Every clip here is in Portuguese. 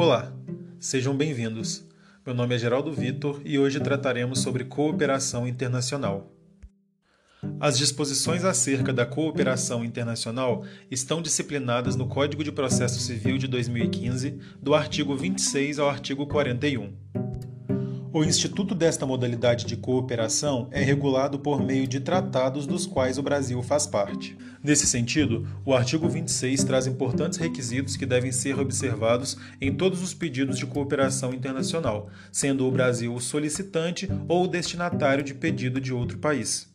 Olá, sejam bem-vindos. Meu nome é Geraldo Vitor e hoje trataremos sobre cooperação internacional. As disposições acerca da cooperação internacional estão disciplinadas no Código de Processo Civil de 2015, do artigo 26 ao artigo 41. O instituto desta modalidade de cooperação é regulado por meio de tratados dos quais o Brasil faz parte. Nesse sentido, o artigo 26 traz importantes requisitos que devem ser observados em todos os pedidos de cooperação internacional, sendo o Brasil o solicitante ou o destinatário de pedido de outro país.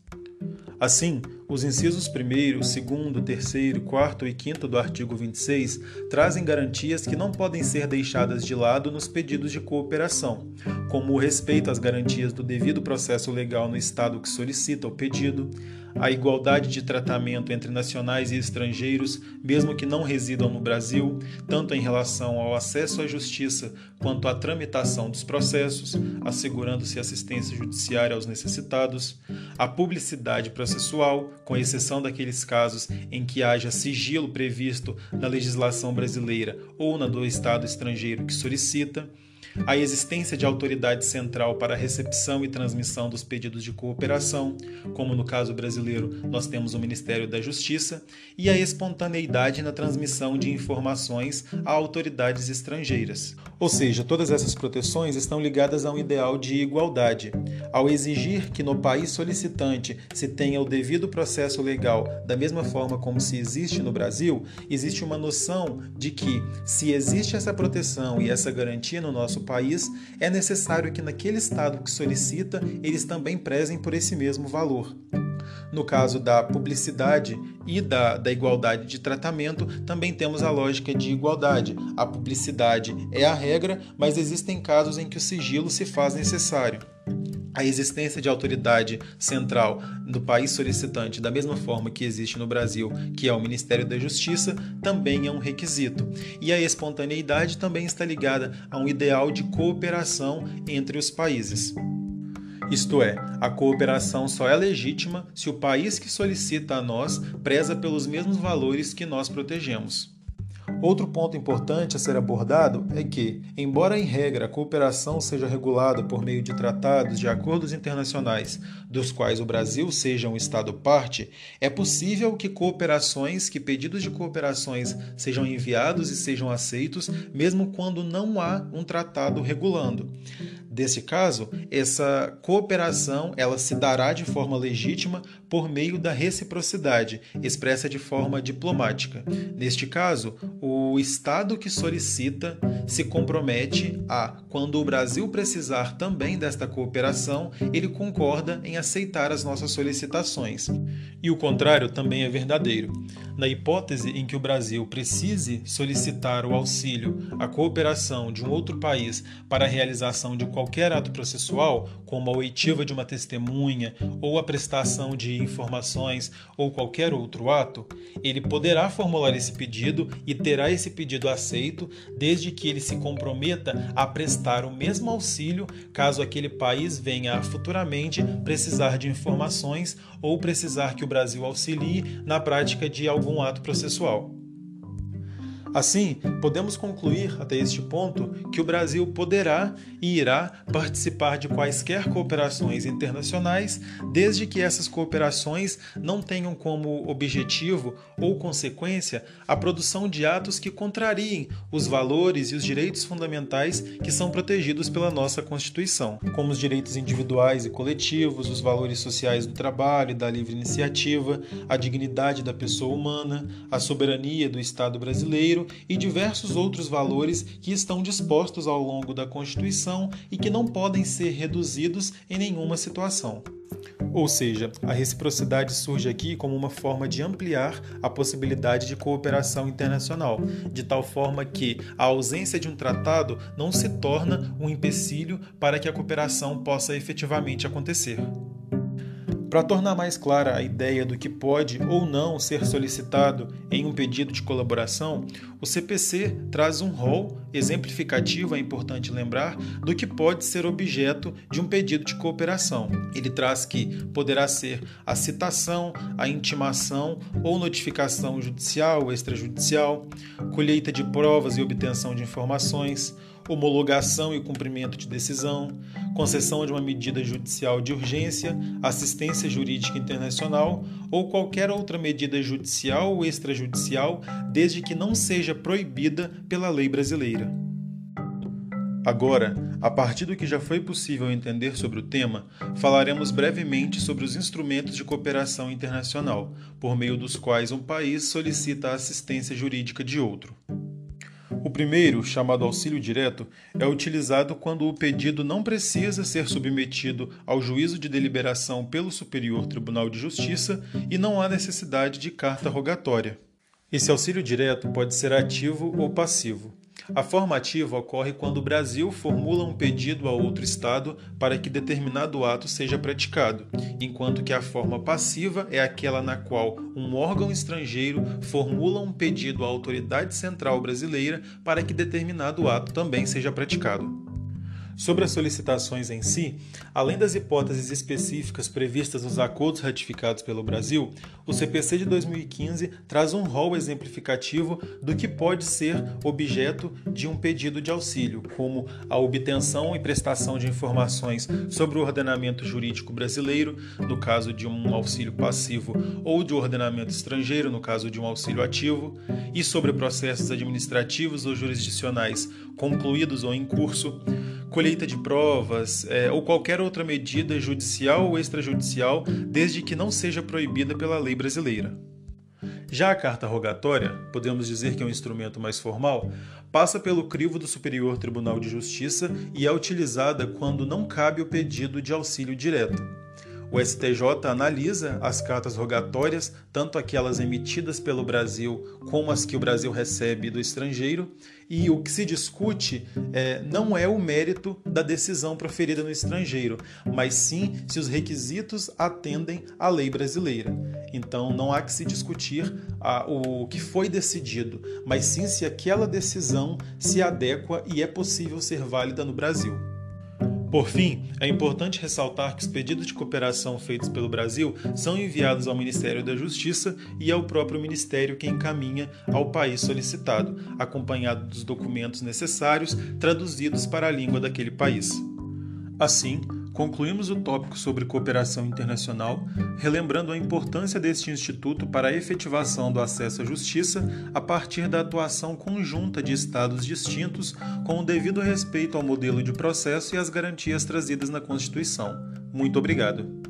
Assim, os incisos 1, 2, 3, 4 e 5 do artigo 26 trazem garantias que não podem ser deixadas de lado nos pedidos de cooperação, como o respeito às garantias do devido processo legal no Estado que solicita o pedido, a igualdade de tratamento entre nacionais e estrangeiros, mesmo que não residam no Brasil, tanto em relação ao acesso à justiça quanto à tramitação dos processos, assegurando-se assistência judiciária aos necessitados, a publicidade processual, com exceção daqueles casos em que haja sigilo previsto na legislação brasileira ou na do Estado estrangeiro que solicita a existência de autoridade central para a recepção e transmissão dos pedidos de cooperação, como no caso brasileiro nós temos o Ministério da Justiça, e a espontaneidade na transmissão de informações a autoridades estrangeiras. Ou seja, todas essas proteções estão ligadas a um ideal de igualdade. Ao exigir que no país solicitante se tenha o devido processo legal da mesma forma como se existe no Brasil, existe uma noção de que, se existe essa proteção e essa garantia no nosso país, é necessário que naquele Estado que solicita eles também prezem por esse mesmo valor. No caso da publicidade e da, da igualdade de tratamento, também temos a lógica de igualdade. A publicidade é a regra, mas existem casos em que o sigilo se faz necessário. A existência de autoridade central no país solicitante, da mesma forma que existe no Brasil, que é o Ministério da Justiça, também é um requisito. E a espontaneidade também está ligada a um ideal de cooperação entre os países. Isto é, a cooperação só é legítima se o país que solicita a nós preza pelos mesmos valores que nós protegemos. Outro ponto importante a ser abordado é que, embora em regra a cooperação seja regulada por meio de tratados de acordos internacionais, dos quais o Brasil seja um Estado parte, é possível que cooperações, que pedidos de cooperações sejam enviados e sejam aceitos, mesmo quando não há um tratado regulando. Desse caso, essa cooperação ela se dará de forma legítima por meio da reciprocidade, expressa de forma diplomática. Neste caso, o Estado que solicita se compromete a, quando o Brasil precisar também desta cooperação, ele concorda em aceitar as nossas solicitações. E o contrário também é verdadeiro. Na hipótese em que o Brasil precise solicitar o auxílio, a cooperação de um outro país para a realização de qualquer ato processual, como a oitiva de uma testemunha ou a prestação de informações ou qualquer outro ato, ele poderá formular esse pedido e terá esse pedido aceito desde que ele se comprometa a prestar o mesmo auxílio caso aquele país venha a futuramente precisar de informações ou precisar que o Brasil auxilie na prática de algum algum ato processual. Assim, podemos concluir até este ponto que o Brasil poderá e irá participar de quaisquer cooperações internacionais, desde que essas cooperações não tenham como objetivo ou consequência a produção de atos que contrariem os valores e os direitos fundamentais que são protegidos pela nossa Constituição, como os direitos individuais e coletivos, os valores sociais do trabalho e da livre iniciativa, a dignidade da pessoa humana, a soberania do Estado brasileiro e diversos outros valores que estão dispostos ao longo da Constituição e que não podem ser reduzidos em nenhuma situação. Ou seja, a reciprocidade surge aqui como uma forma de ampliar a possibilidade de cooperação internacional, de tal forma que a ausência de um tratado não se torna um empecilho para que a cooperação possa efetivamente acontecer. Para tornar mais clara a ideia do que pode ou não ser solicitado em um pedido de colaboração, o CPC traz um rol exemplificativo, é importante lembrar, do que pode ser objeto de um pedido de cooperação. Ele traz que poderá ser a citação, a intimação ou notificação judicial ou extrajudicial, colheita de provas e obtenção de informações, homologação e cumprimento de decisão, concessão de uma medida judicial de urgência, assistência jurídica internacional ou qualquer outra medida judicial ou extrajudicial, desde que não seja proibida pela lei brasileira. Agora, a partir do que já foi possível entender sobre o tema, falaremos brevemente sobre os instrumentos de cooperação internacional, por meio dos quais um país solicita a assistência jurídica de outro. O primeiro, chamado auxílio direto, é utilizado quando o pedido não precisa ser submetido ao juízo de deliberação pelo Superior Tribunal de Justiça e não há necessidade de carta rogatória. Esse auxílio direto pode ser ativo ou passivo. A forma ativa ocorre quando o Brasil formula um pedido a outro Estado para que determinado ato seja praticado, enquanto que a forma passiva é aquela na qual um órgão estrangeiro formula um pedido à autoridade central brasileira para que determinado ato também seja praticado. Sobre as solicitações em si, além das hipóteses específicas previstas nos acordos ratificados pelo Brasil, o CPC de 2015 traz um rol exemplificativo do que pode ser objeto de um pedido de auxílio, como a obtenção e prestação de informações sobre o ordenamento jurídico brasileiro, no caso de um auxílio passivo, ou de ordenamento estrangeiro, no caso de um auxílio ativo, e sobre processos administrativos ou jurisdicionais concluídos ou em curso colheita de provas é, ou qualquer outra medida judicial ou extrajudicial, desde que não seja proibida pela lei brasileira. Já a carta rogatória, podemos dizer que é um instrumento mais formal, passa pelo crivo do Superior Tribunal de Justiça e é utilizada quando não cabe o pedido de auxílio direto. O STJ analisa as cartas rogatórias, tanto aquelas emitidas pelo Brasil como as que o Brasil recebe do estrangeiro, e o que se discute é, não é o mérito da decisão proferida no estrangeiro, mas sim se os requisitos atendem à lei brasileira. Então não há que se discutir a, o que foi decidido, mas sim se aquela decisão se adequa e é possível ser válida no Brasil. Por fim, é importante ressaltar que os pedidos de cooperação feitos pelo Brasil são enviados ao Ministério da Justiça e ao próprio Ministério que encaminha ao país solicitado, acompanhado dos documentos necessários traduzidos para a língua daquele país. Assim, concluímos o tópico sobre cooperação internacional, relembrando a importância deste instituto para a efetivação do acesso à justiça a partir da atuação conjunta de Estados distintos, com o devido respeito ao modelo de processo e às garantias trazidas na Constituição. Muito obrigado.